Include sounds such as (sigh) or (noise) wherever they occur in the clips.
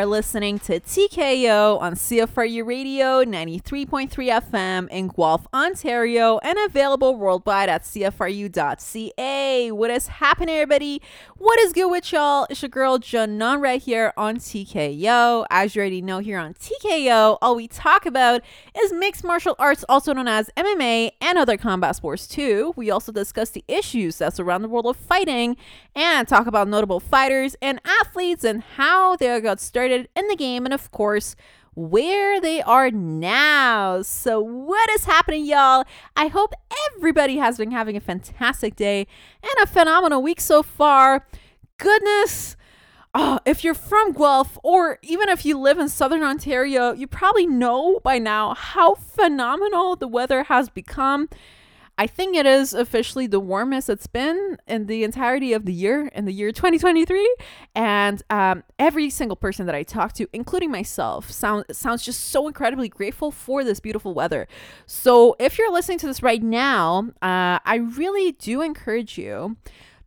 Are listening to TKO on CFRU Radio 93.3 FM in Guelph, Ontario, and available worldwide at CFRU.ca. What is happening, everybody? What is good with y'all? It's your girl, Janon, right here on TKO. As you already know, here on TKO, all we talk about is mixed martial arts, also known as MMA, and other combat sports, too. We also discuss the issues that surround the world of fighting and talk about notable fighters and athletes and how they got started in the game, and of course, where they are now. So, what is happening, y'all? I hope everybody has been having a fantastic day and a phenomenal week so far. Goodness. Oh, if you're from Guelph or even if you live in southern Ontario, you probably know by now how phenomenal the weather has become. I think it is officially the warmest it's been in the entirety of the year, in the year 2023. And um, every single person that I talk to, including myself, sound, sounds just so incredibly grateful for this beautiful weather. So if you're listening to this right now, uh, I really do encourage you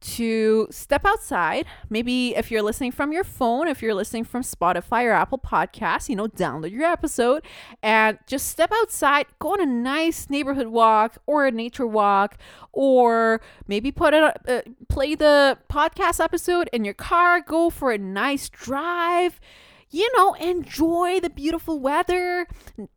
to step outside. Maybe if you're listening from your phone, if you're listening from Spotify or Apple Podcasts, you know, download your episode and just step outside, go on a nice neighborhood walk or a nature walk, or maybe put it, uh, play the podcast episode in your car, go for a nice drive you know, enjoy the beautiful weather.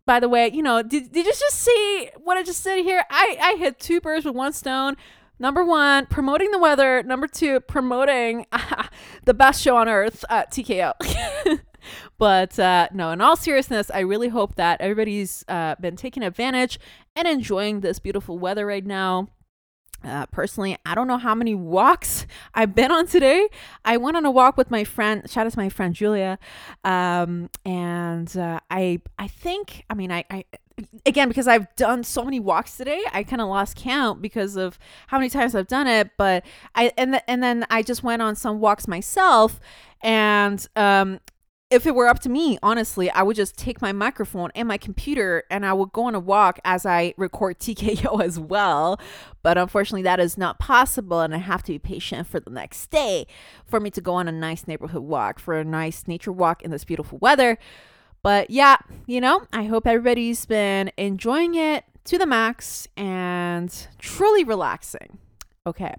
By the way, you know, did, did you just see what I just said here? I, I hit two birds with one stone. Number one, promoting the weather. Number two, promoting (laughs) the best show on earth, uh, TKO. (laughs) but uh, no, in all seriousness, I really hope that everybody's uh, been taking advantage and enjoying this beautiful weather right now. Uh, personally, I don't know how many walks (laughs) I've been on today. I went on a walk with my friend. Shout out to my friend Julia, um, and uh, I I think I mean I, I again because I've done so many walks today, I kind of lost count because of how many times I've done it. But I and and then I just went on some walks myself, and um, if it were up to me, honestly, I would just take my microphone and my computer and I would go on a walk as I record (laughs) TKO as well. But unfortunately, that is not possible, and I have to be patient for the next day for me to go on a nice neighborhood walk, for a nice nature walk in this beautiful weather. But yeah, you know, I hope everybody's been enjoying it to the max and truly relaxing. Okay.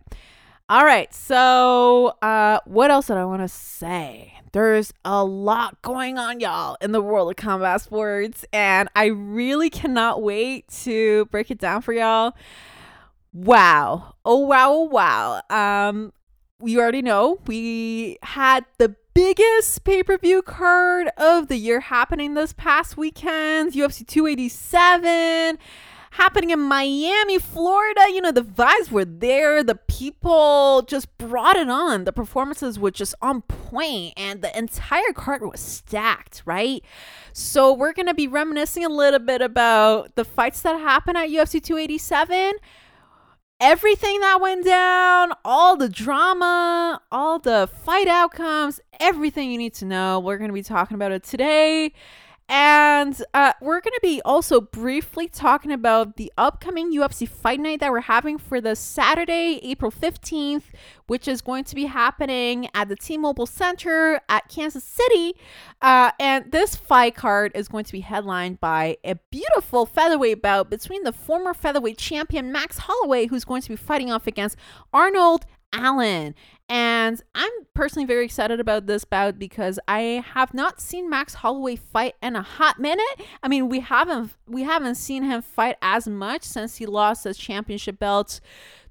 All right. So, uh, what else did I want to say? There's a lot going on, y'all, in the world of combat sports, and I really cannot wait to break it down for y'all. Wow. Oh, wow. Oh, wow. Um, you already know we had the biggest pay per view card of the year happening this past weekend UFC 287 happening in Miami, Florida. You know, the vibes were there. The people just brought it on. The performances were just on point, and the entire card was stacked, right? So, we're going to be reminiscing a little bit about the fights that happened at UFC 287 everything that went down, all the drama, all the fight outcomes, everything you need to know. We're going to be talking about it today. And uh, we're going to be also briefly talking about the upcoming UFC Fight Night that we're having for the Saturday, April 15th, which is going to be happening at the T Mobile Center at Kansas City. Uh, and this fight card is going to be headlined by a beautiful featherweight bout between the former featherweight champion Max Holloway, who's going to be fighting off against Arnold Allen. And I'm personally very excited about this bout because I have not seen Max Holloway fight in a hot minute. I mean, we haven't we haven't seen him fight as much since he lost his championship belt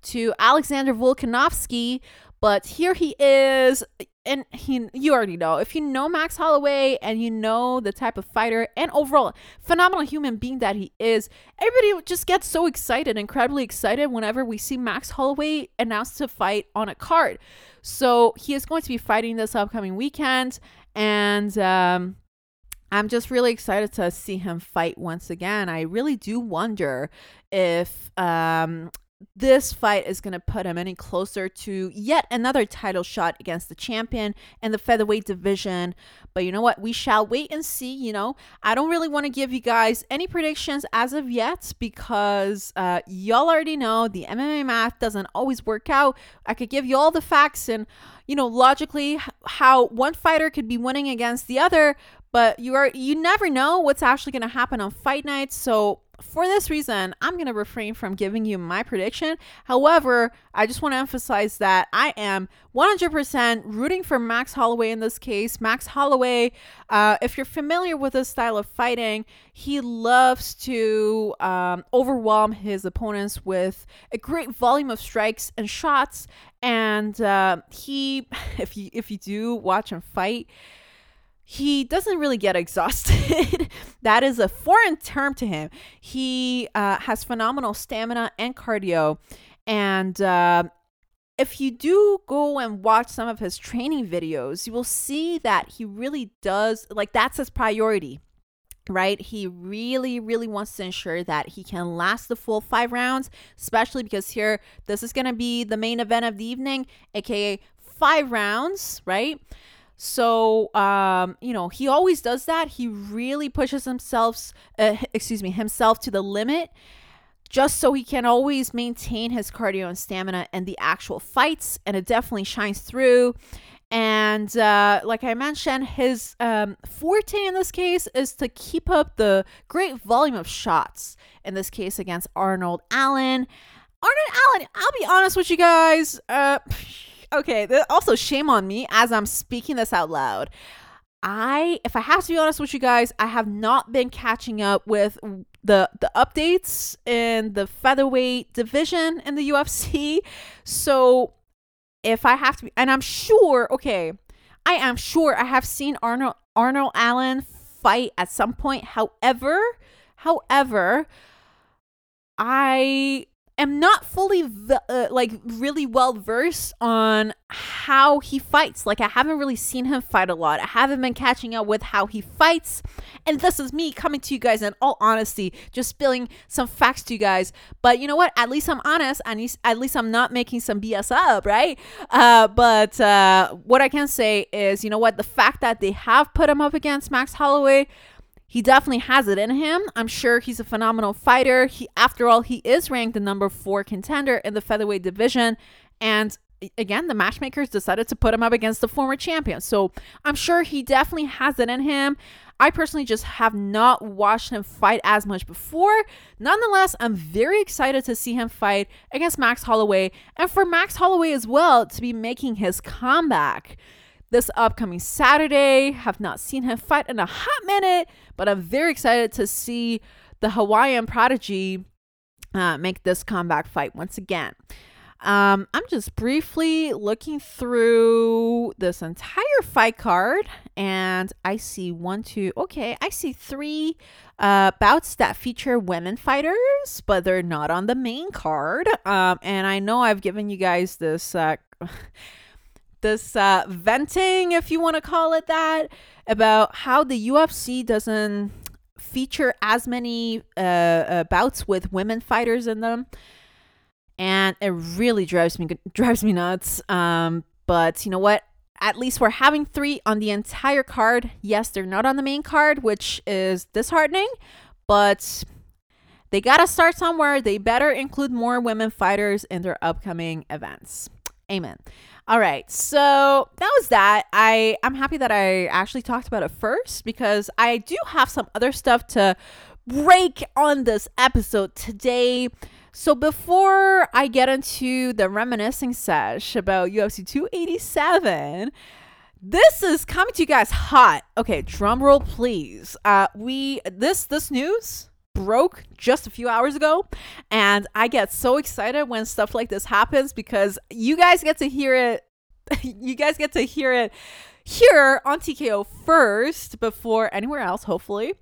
to Alexander Volkanovski, but here he is and he you already know if you know Max Holloway and you know the type of fighter and overall phenomenal human being that he is, everybody just gets so excited, incredibly excited whenever we see Max Holloway announced to fight on a card. So he is going to be fighting this upcoming weekend, and um, I'm just really excited to see him fight once again. I really do wonder if um, this fight is going to put him any closer to yet another title shot against the champion and the featherweight division. But you know what? We shall wait and see. You know, I don't really want to give you guys any predictions as of yet because uh, y'all already know the MMA math doesn't always work out. I could give you all the facts and, you know, logically how one fighter could be winning against the other, but you are you never know what's actually going to happen on fight night. So for this reason, I'm going to refrain from giving you my prediction. However, I just want to emphasize that I am 100% rooting for Max Holloway in this case. Max Holloway, uh, if you're familiar with his style of fighting, he loves to um, overwhelm his opponents with a great volume of strikes and shots. And uh, he, (laughs) if you if you do watch him fight, he doesn't really get exhausted. (laughs) that is a foreign term to him. He uh, has phenomenal stamina and cardio. And uh, if you do go and watch some of his training videos, you will see that he really does, like, that's his priority. Right, he really, really wants to ensure that he can last the full five rounds, especially because here this is going to be the main event of the evening, aka five rounds, right? So, um, you know, he always does that. He really pushes himself, uh, excuse me, himself to the limit just so he can always maintain his cardio and stamina and the actual fights. And it definitely shines through. And uh, like I mentioned, his um, forte in this case is to keep up the great volume of shots, in this case against Arnold Allen. Arnold Allen, I'll be honest with you guys. Uh, okay, also shame on me as I'm speaking this out loud. I, if I have to be honest with you guys, I have not been catching up with the the updates in the featherweight division in the UFC. So if I have to, be, and I'm sure, okay, I am sure I have seen Arnold Arnold Allen fight at some point. However, however, I am not fully uh, like really well versed on how he fights. Like I haven't really seen him fight a lot. I haven't been catching up with how he fights. And this is me coming to you guys in all honesty, just spilling some facts to you guys. But you know what? At least I'm honest. And at least I'm not making some BS up, right? Uh, but uh, what I can say is, you know what? The fact that they have put him up against Max Holloway he definitely has it in him. I'm sure he's a phenomenal fighter. He, after all, he is ranked the number four contender in the featherweight division. And again, the matchmakers decided to put him up against the former champion. So I'm sure he definitely has it in him. I personally just have not watched him fight as much before. Nonetheless, I'm very excited to see him fight against Max Holloway and for Max Holloway as well to be making his comeback this upcoming Saturday. Have not seen him fight in a hot minute, but I'm very excited to see the Hawaiian prodigy uh, make this comeback fight once again. Um, I'm just briefly looking through this entire fight card, and I see one, two, okay, I see three uh, bouts that feature women fighters, but they're not on the main card. Um, and I know I've given you guys this. Uh, (laughs) this uh, venting, if you want to call it that, about how the UFC doesn't feature as many uh, uh, bouts with women fighters in them, and it really drives me drives me nuts. Um, but you know what? At least we're having three on the entire card. Yes, they're not on the main card, which is disheartening, but they gotta start somewhere. They better include more women fighters in their upcoming events. Amen. All right. So that was that. I I'm happy that I actually talked about it first because I do have some other stuff to break on this episode today. So before I get into the reminiscing sesh about UFC 287, this is coming to you guys hot. Okay, drum roll please. Uh we this this news broke just a few hours ago. And I get so excited when stuff like this happens because you guys get to hear it. (laughs) you guys get to hear it here on TKO first before anywhere else, hopefully.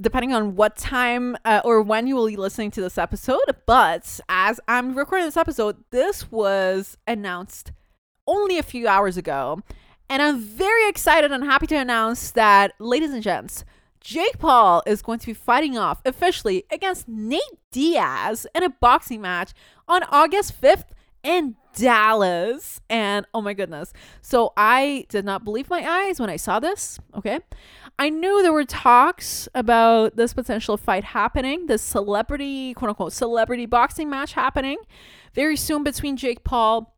Depending on what time uh, or when you will be listening to this episode. But as I'm recording this episode, this was announced only a few hours ago. And I'm very excited and happy to announce that, ladies and gents, Jake Paul is going to be fighting off officially against Nate Diaz in a boxing match on August 5th in Dallas. And oh my goodness. So I did not believe my eyes when I saw this. Okay. I knew there were talks about this potential fight happening, this celebrity, quote unquote, celebrity boxing match happening very soon between Jake Paul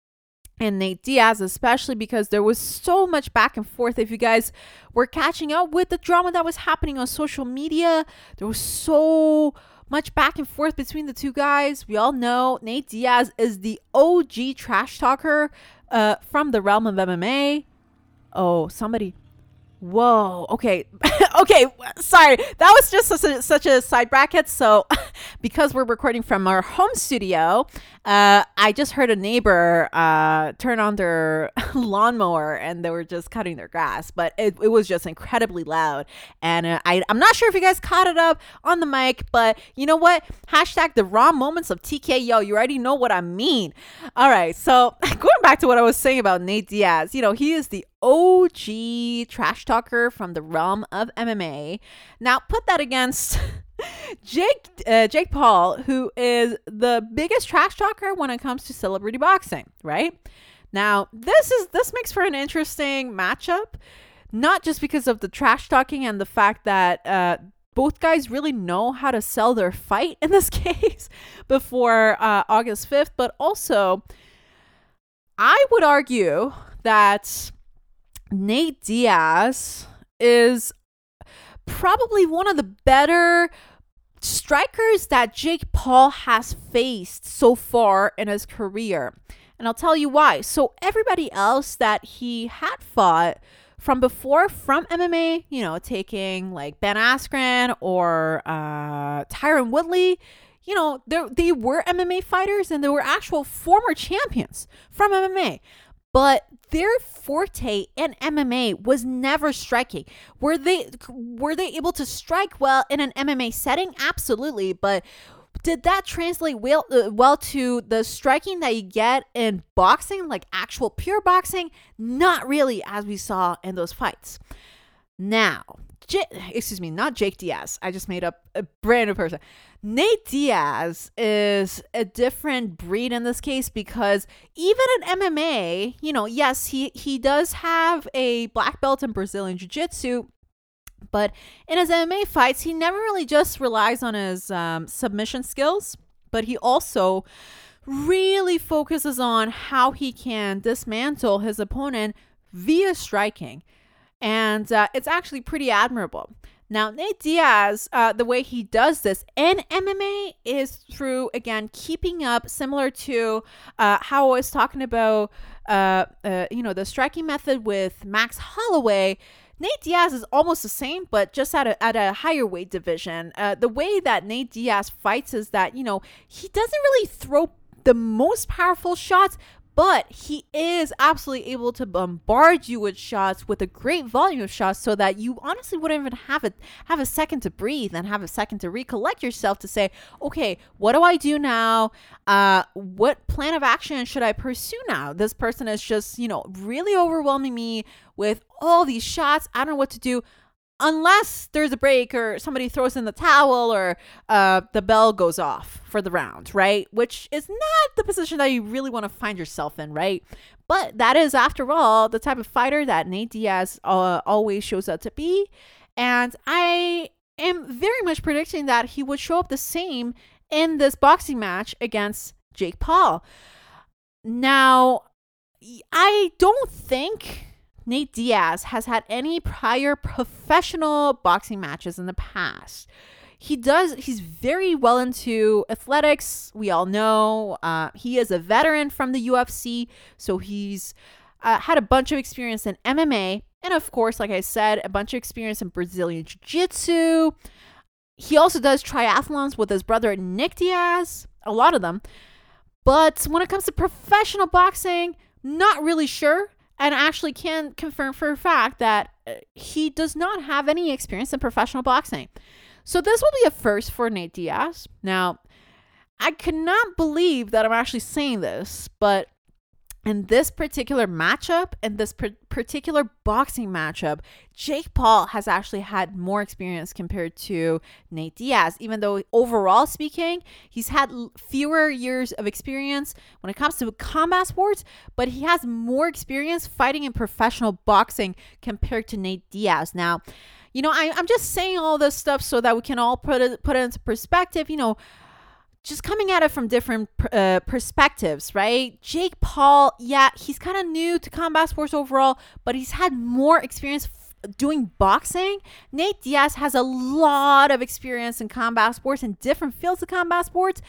and Nate Diaz, especially because there was so much back and forth. If you guys were catching up with the drama that was happening on social media, there was so much back and forth between the two guys. We all know Nate Diaz is the OG trash talker uh, from the realm of MMA. Oh, somebody Whoa. Okay. (laughs) okay. Sorry. That was just such a, such a side bracket. So, (laughs) because we're recording from our home studio, uh, I just heard a neighbor uh, turn on their (laughs) lawnmower and they were just cutting their grass. But it, it was just incredibly loud. And uh, I, I'm not sure if you guys caught it up on the mic, but you know what? Hashtag the raw moments of TKO. You already know what I mean. All right. So, going back to what I was saying about Nate Diaz, you know, he is the OG trash talker from the realm of MMA. Now, put that against (laughs) Jake uh, Jake Paul, who is the biggest trash talker when it comes to celebrity boxing, right? Now, this is this makes for an interesting matchup, not just because of the trash talking and the fact that uh, both guys really know how to sell their fight in this (laughs) case before uh, August 5th, but also I would argue that Nate Diaz is probably one of the better strikers that Jake Paul has faced so far in his career. And I'll tell you why. So, everybody else that he had fought from before from MMA, you know, taking like Ben Askren or uh, Tyron Woodley, you know, they were MMA fighters and they were actual former champions from MMA but their forte in MMA was never striking. Were they were they able to strike well in an MMA setting? Absolutely, but did that translate well uh, well to the striking that you get in boxing, like actual pure boxing? Not really, as we saw in those fights. Now, J- excuse me, not Jake Diaz. I just made up a brand new person. Nate Diaz is a different breed in this case because even in MMA, you know, yes, he he does have a black belt in Brazilian Jiu-Jitsu, but in his MMA fights, he never really just relies on his um, submission skills, but he also really focuses on how he can dismantle his opponent via striking. And uh, it's actually pretty admirable. Now, Nate Diaz, uh, the way he does this in MMA is through, again, keeping up, similar to uh, how I was talking about, uh, uh you know, the striking method with Max Holloway. Nate Diaz is almost the same, but just at a, at a higher weight division. Uh, the way that Nate Diaz fights is that, you know, he doesn't really throw the most powerful shots, but he is absolutely able to bombard you with shots with a great volume of shots so that you honestly wouldn't even have a have a second to breathe and have a second to recollect yourself to say okay what do i do now? Uh what plan of action should i pursue now? This person is just you know really overwhelming me with all these shots. I don't know what to do unless there's a break or somebody throws in the towel or uh, the bell goes off for the round, right? Which is not the position that you really want to find yourself in, right? But that is, after all, the type of fighter that Nate Diaz uh, always shows up to be. And I am very much predicting that he would show up the same in this boxing match against Jake Paul. Now, I don't think Nate Diaz has had any prior professional boxing matches in the past. He does, he's very well into athletics. We all know uh, he is a veteran from the UFC. So he's uh, had a bunch of experience in MMA. And of course, like I said, a bunch of experience in Brazilian Jiu Jitsu. He also does triathlons with his brother Nick Diaz, a lot of them. But when it comes to professional boxing, not really sure and actually can confirm for a fact that uh, he does not have any experience in professional boxing. So this will be a first for Nate Diaz. Now, I cannot believe that I'm actually saying this, but in this particular matchup and this particular boxing matchup, Jake Paul has actually had more experience compared to Nate Diaz, even though overall speaking, he's had fewer years of experience when it comes to combat sports, but he has more experience fighting in professional boxing compared to Nate Diaz. Now, you know, I, I'm just saying all this stuff so that we can all put it put it into perspective. You know, just coming at it from different uh, perspectives, right? Jake Paul, yeah, he's kind of new to combat sports overall, but he's had more experience f- doing boxing. Nate Diaz has a lot of experience in combat sports and different fields of combat sports,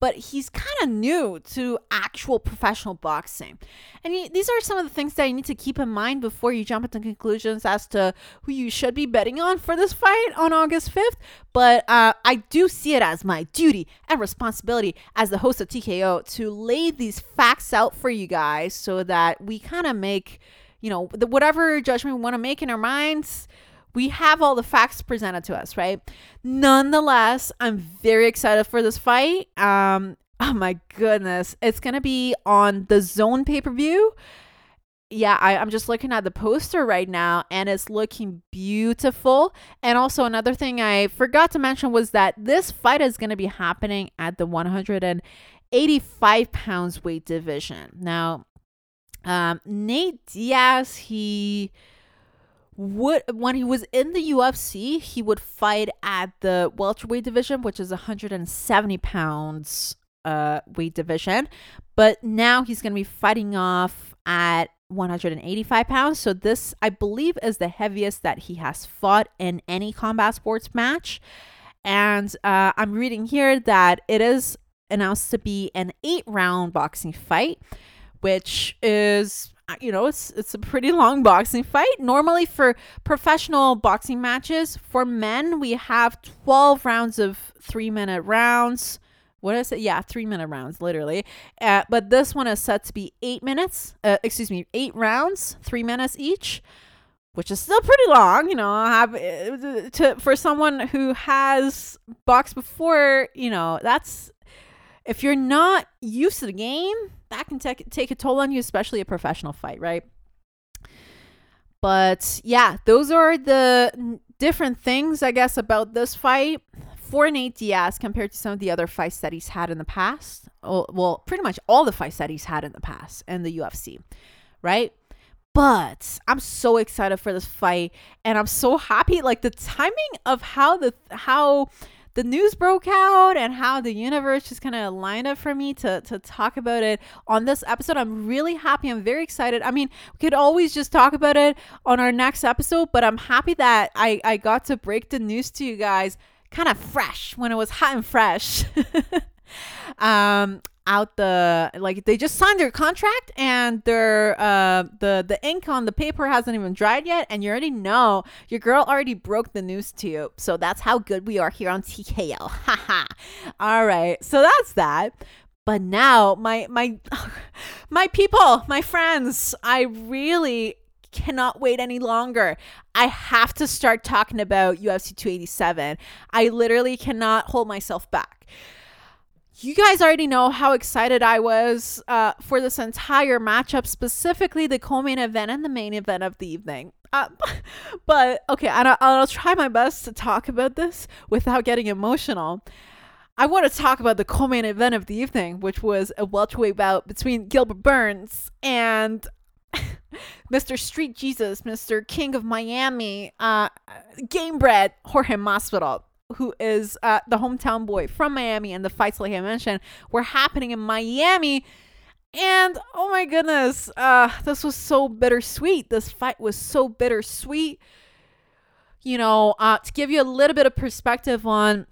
but he's kind of new to actual professional boxing. And he, these are some of the things that you need to keep in mind before you jump into conclusions as to who you should be betting on for this fight on August 5th. But uh, I do see it as my duty and responsibility as the host of TKO to lay these facts out for you guys so that we kind of make, you know, the, whatever judgment we want to make in our minds we have all the facts presented to us, right? Nonetheless, I'm very excited for this fight. Um, (laughs) oh my goodness, it's gonna be on the DAZN pay per view. Yeah, I, I'm just looking at the poster right now and it's looking beautiful. And also, another thing I forgot to mention was that this fight is going to be happening at the 185 pounds weight division. Now, um, Nate Diaz, he would when he was in the UFC, he would fight at the welterweight division, which is 170 pounds uh weight division. But now he's gonna be fighting off at 185 pounds. So this, I believe, is the heaviest that he has fought in any combat sports match. And uh, I'm reading here that it is announced to be an eight round boxing fight, which is you know, it's it's a pretty long boxing fight. Normally for professional boxing matches, for men, we have 12 rounds of 3-minute rounds. What is it? Yeah, 3-minute rounds literally. Uh, but this one is set to be 8 minutes. Uh, excuse me, 8 rounds, 3 minutes each. Which is still pretty long, you know. Have uh, to for someone who has boxed before, you know. That's if you're not used to the game, that can take take a toll on you, especially a professional fight, right? But yeah, those are the different things, I guess, about this fight for Nate Diaz compared to some of the other fights that he's had in the past. Oh, well, pretty much all the fights that he's had in the past in the UFC, right? But I'm so excited for this fight, and I'm so happy. Like the timing of how the how the news broke out and how the universe just kind of lined up for me to, to talk about it on this episode. I'm really happy. I'm very excited. I mean, we could always just talk about it on our next episode, but I'm happy that I, I got to break the news to you guys kind of fresh when it was hot and fresh. (laughs) um, out the like they just signed their contract and their uh the the ink on the paper hasn't even dried yet and you already know your girl already broke the news to you. So that's how good we are here on TKO (laughs) haha all right. So that's that. But now my my (laughs) my people my friends I really cannot wait any longer. I have to start talking about UFC 287. I literally cannot hold myself back you guys already know how excited I was uh, for this entire matchup, specifically the co-main event and the main event of the evening. Uh, (laughs) but okay, I'll, I'll try my best to talk about this without getting emotional. I want to talk about the co-main event of the evening, which was a welterweight bout between Gilbert Burns and (laughs) Mr. Street Jesus, Mr. King of Miami, uh, Gamebred Jorge Masvidal who is uh, the hometown boy from Miami, and the fights, like I mentioned, were happening in Miami. And oh my goodness, uh, this was so bittersweet. This fight was so bittersweet. You know, uh, to give you a little bit of perspective on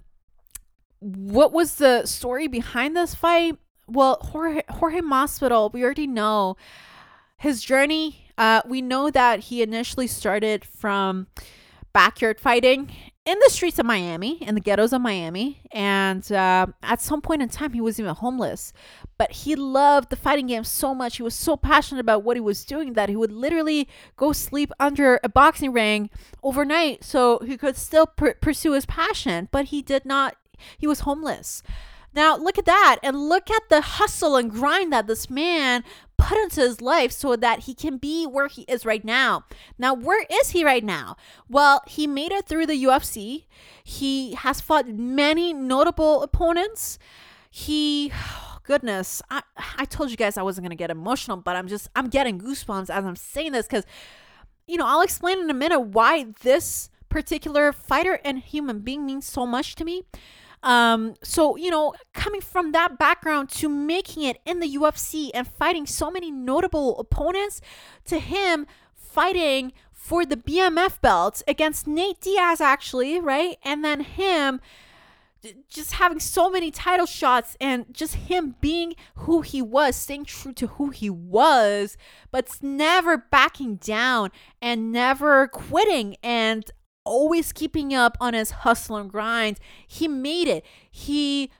what was the story behind this fight. Well, Jorge, Jorge Masvidal, we already know his journey. Uh, we know that he initially started from backyard fighting in the streets of Miami, in the ghettos of Miami. And uh, at some point in time, he was even homeless. But he loved the fighting game so much. He was so passionate about what he was doing that he would literally go sleep under a boxing ring overnight so he could still pr- pursue his passion. But he did not, he was homeless. Now, look at that. And look at the hustle and grind that this man put into his life so that he can be where he is right now. Now, where is he right now? Well, he made it through the UFC. He has fought many notable opponents. He (sighs) goodness, I, I told you guys I wasn't gonna get emotional, but I'm just I'm getting goosebumps as I'm saying this because you know, I'll explain in a minute why this particular fighter and human being means so much to me. Um, so you know, coming from that background to making it in the UFC and fighting so many notable opponents, to him fighting for the BMF belt against Nate Diaz, actually, right? And then him just having so many title shots and just him being who he was, staying true to who he was, but never backing down and never quitting and always keeping up on his hustle and grind. He made it. He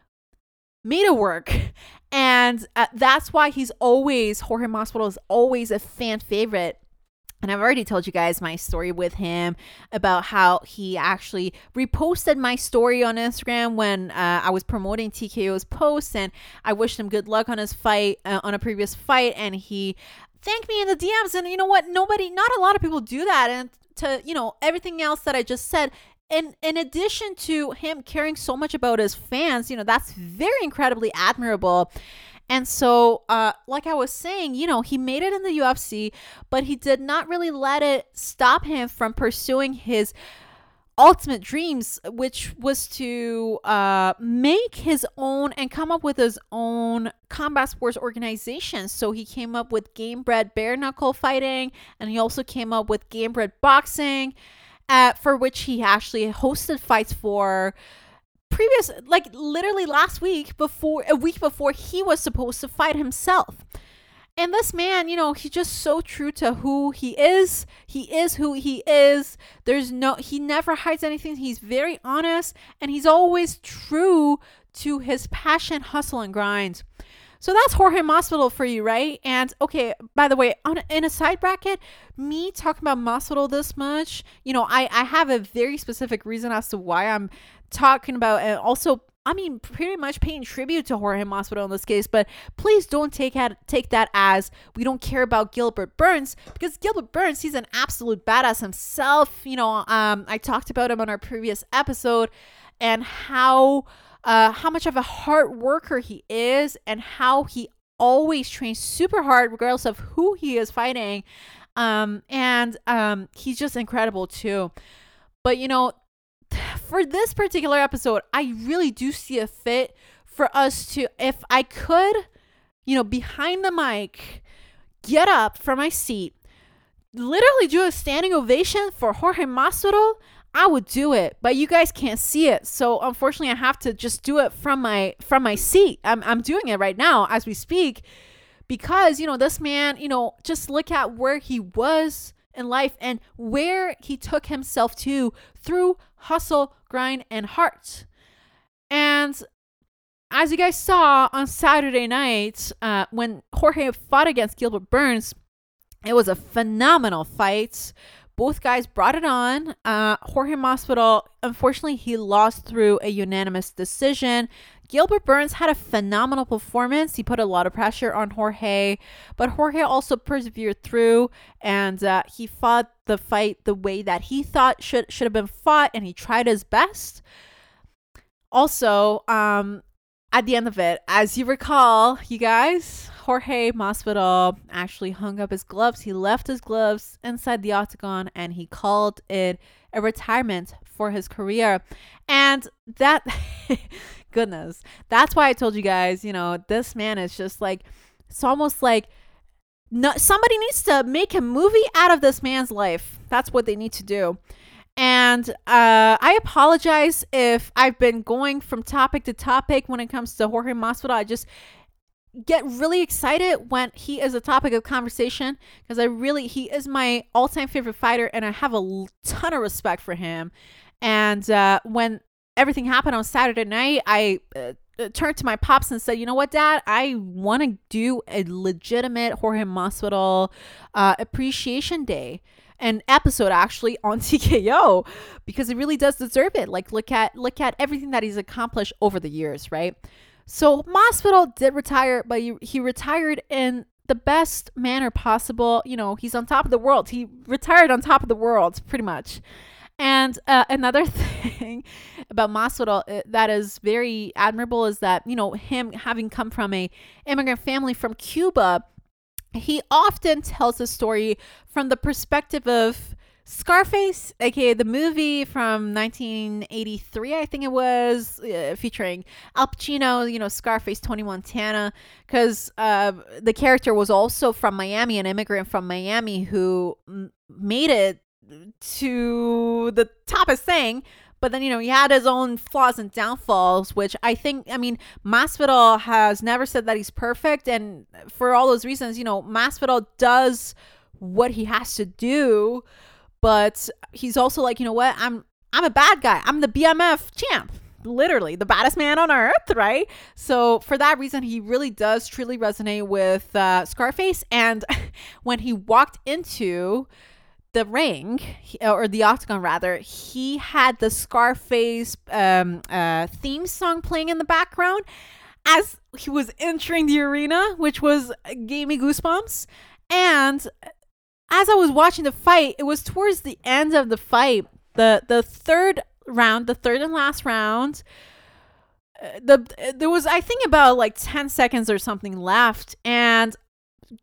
made it work. (laughs) And uh, that's why he's always, Jorge Masvidal is always a fan favorite and I've already told you guys my story with him about how he actually reposted my story on Instagram when uh, I was promoting TKO's post, and I wished him good luck on his fight uh, on a previous fight, and he thanked me in the DMs. And you know what? Nobody, not a lot of people do that. And to you know everything else that I just said, in in addition to him caring so much about his fans, you know that's very incredibly admirable. And so, uh, like I was saying, you know, he made it in the UFC, but he did not really let it stop him from pursuing his ultimate dreams, which was to uh, make his own and come up with his own combat sports organization. So he came up with Gamebred Bare Knuckle Fighting, and he also came up with Gamebred Boxing, uh, for which he actually hosted fights for previous like literally last week before a week before he was supposed to fight himself and this man you know he's just so true to who he is. He is who he is. There's no he never hides anything. He's very honest and he's always true to his passion hustle and grind. So that's Jorge Masvidal for you, right? And okay, by the way, on in a side bracket, me talking about Masvidal this much, you know, I I have a very specific reason as to why I'm talking about and also I mean, pretty much paying tribute to Jorge Masvidal in this case, but please don't take take that as we don't care about Gilbert Burns because Gilbert Burns, he's an absolute badass himself. You know, um, I talked about him on our previous episode and how uh, how much of a hard worker he is and how he always trains super hard regardless of who he is fighting. Um, and um, he's just incredible too. But you know, for this particular episode, I really do see a fit for us to, if I could, you know, behind the mic, get up from my seat, literally do a standing ovation for Jorge Masvidal, I would do it, but you guys can't see it. So unfortunately, I have to just do it from my from my seat. I'm I'm doing it right now as we speak because, you know, this man, you know, just look at where he was in life and where he took himself to through hustle, grind, and heart. And as you guys saw on Saturday night, uh, when Jorge fought against Gilbert Burns, it was a phenomenal fight. Both guys brought it on. Uh, Jorge Masvidal, unfortunately, he lost through a unanimous decision. Gilbert Burns had a phenomenal performance. He put a lot of pressure on Jorge, but Jorge also persevered through and uh, he fought the fight the way that he thought should should have been fought, and he tried his best. Also, um, at the end of it, as you recall, you guys, Jorge Masvidal actually hung up his gloves. He left his gloves inside the octagon, and he called it a retirement for his career. And that (laughs) goodness. That's why I told you guys, you know, this man is just like, it's almost like no, somebody needs to make a movie out of this man's life. That's what they need to do. And uh, I apologize if I've been going from topic to topic when it comes to Jorge Masvidal. I just get really excited when he is a topic of conversation because I really he is my all-time favorite fighter and I have a ton of respect for him. And uh, when everything happened on Saturday night, I uh, turned to my pops and said, "You know what, Dad? I want to do a legitimate Jorge Masvidal uh, appreciation day." An episode actually on (laughs) TKO because it really does deserve it. Like look at look at everything that he's accomplished over the years, right? So Masvidal did retire, but he, he retired in the best manner possible. You know, he's on top of the world. He retired on top of the world, pretty much. And uh, another (laughs) thing about Masvidal uh, that is very admirable is that you know him having come from a immigrant family from Cuba, he often tells a story from the perspective of Scarface, aka the movie from 1983, I think it was, uh, featuring Al Pacino, you know, Scarface, Tony Montana, because uh, the character was also from Miami, an immigrant from Miami who m- made it to the top of thing. But then, you know, he had his own flaws and downfalls, which I think, I mean, Masvidal has never said that he's perfect. And for all those reasons, you know, Masvidal does what he has to do but he's also like, you know what? I'm I'm a bad guy. I'm the BMF champ. Literally the baddest man on earth, right? So for that reason, he really does truly resonate with uh, Scarface. And (laughs) when he walked into the ring or the octagon rather he had the scarface um, uh, theme song playing in the background as he was entering the arena which was gave me goosebumps and as I was watching the fight, it was towards the end of the fight, the the third round, the third and last round. Uh, the there was I think about like 10 seconds or something left and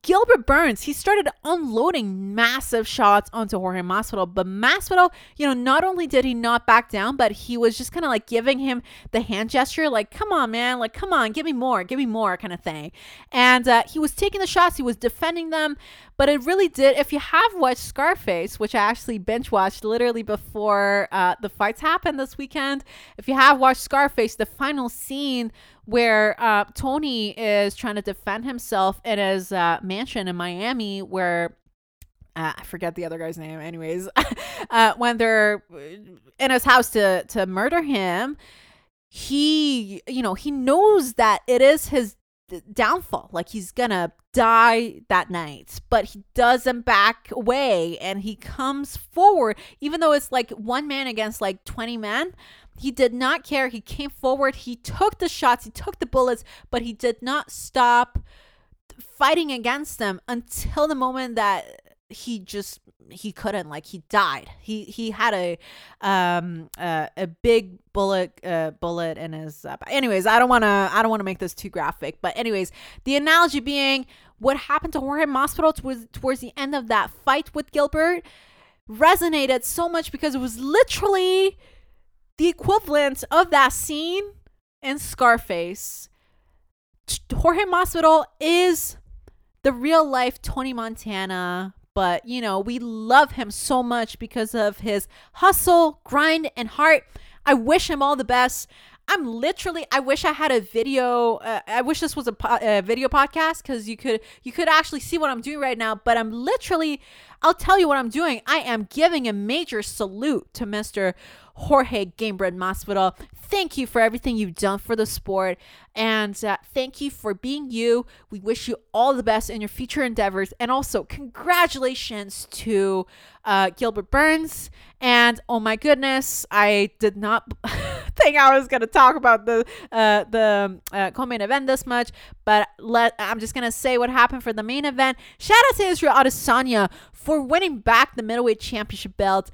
Gilbert Burns, he started unloading massive shots onto Jorge Masvidal, but Masvidal, you know, not only did he not back down, but he was just kind of like giving him the hand gesture, like, come on, man, like, come on, give me more, give me more, kind of thing. And uh, he was taking the shots, he was defending them, but it really did. If you have watched Scarface, which I actually binge watched literally before uh, the fights happened this weekend, if you have watched Scarface, the final scene where uh, Tony is trying to defend himself in his uh, mansion in Miami, where uh, I forget the other guy's name. Anyways, (laughs) uh, when they're in his house to to murder him, he you know he knows that it is his downfall. Like he's gonna die that night, but he doesn't back away and he comes forward, even though it's like one man against like 20 men. He did not care. He came forward. He took the shots, he took the bullets, but he did not stop fighting against them until the moment that he just he couldn't like he died he he had a um uh, a big bullet uh bullet in his uh, anyways i don't want to i don't want to make this too graphic but anyways the analogy being what happened to jorge masvidal towards towards the end of that fight with gilbert resonated so much because it was literally the equivalent of that scene in Scarface. Jorge Masvidal is the real life Tony Montana, but you know, we love him so much because of his hustle, grind, and heart. I wish him all the best. I'm literally. I wish I had a video. Uh, I wish this was a, po- a video podcast because you could you could actually see what I'm doing right now. But I'm literally. I'll tell you what I'm doing. I am giving a major salute to Mr. Jorge Gamebred Masvidal. Thank you for everything you've done for the sport. And uh, thank you for being you. We wish you all the best in your future endeavors. And also, congratulations to uh, Gilbert Burns. And oh my goodness, I did not (laughs) think I was going to talk about the uh, the uh, co-main event this much, but let I'm just going to say what happened for the main event. Shout out to Israel Adesanya for winning back the middleweight championship belt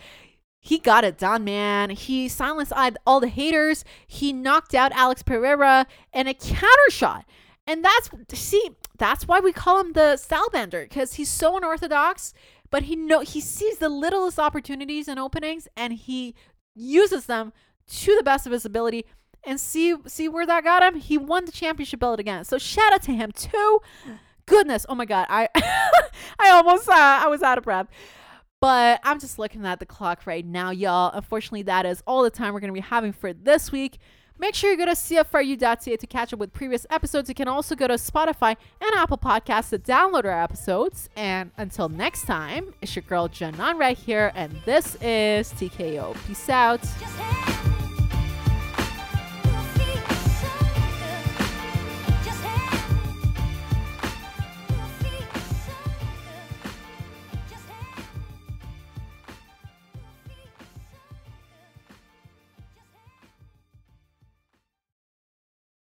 he got it done, man. He silenced all the haters. He knocked out Alex Pereira in a counter shot. And that's see, that's why we call him the stylebender because he's so unorthodox, but he know he sees the littlest opportunities and openings and he uses them to the best of his ability. And see see where that got him? He won the championship belt again. So shout out to him too. Goodness, oh my god, I (laughs) I almost uh, I was out of breath. But I'm just looking at the clock right now, y'all. Unfortunately, that is all the time we're going to be having for this week. Make sure you go to cfru.ca to catch up with previous episodes. You can also go to Spotify and Apple Podcasts to download our episodes. And until next time, it's your girl Janan right here, and this is TKO. Peace out.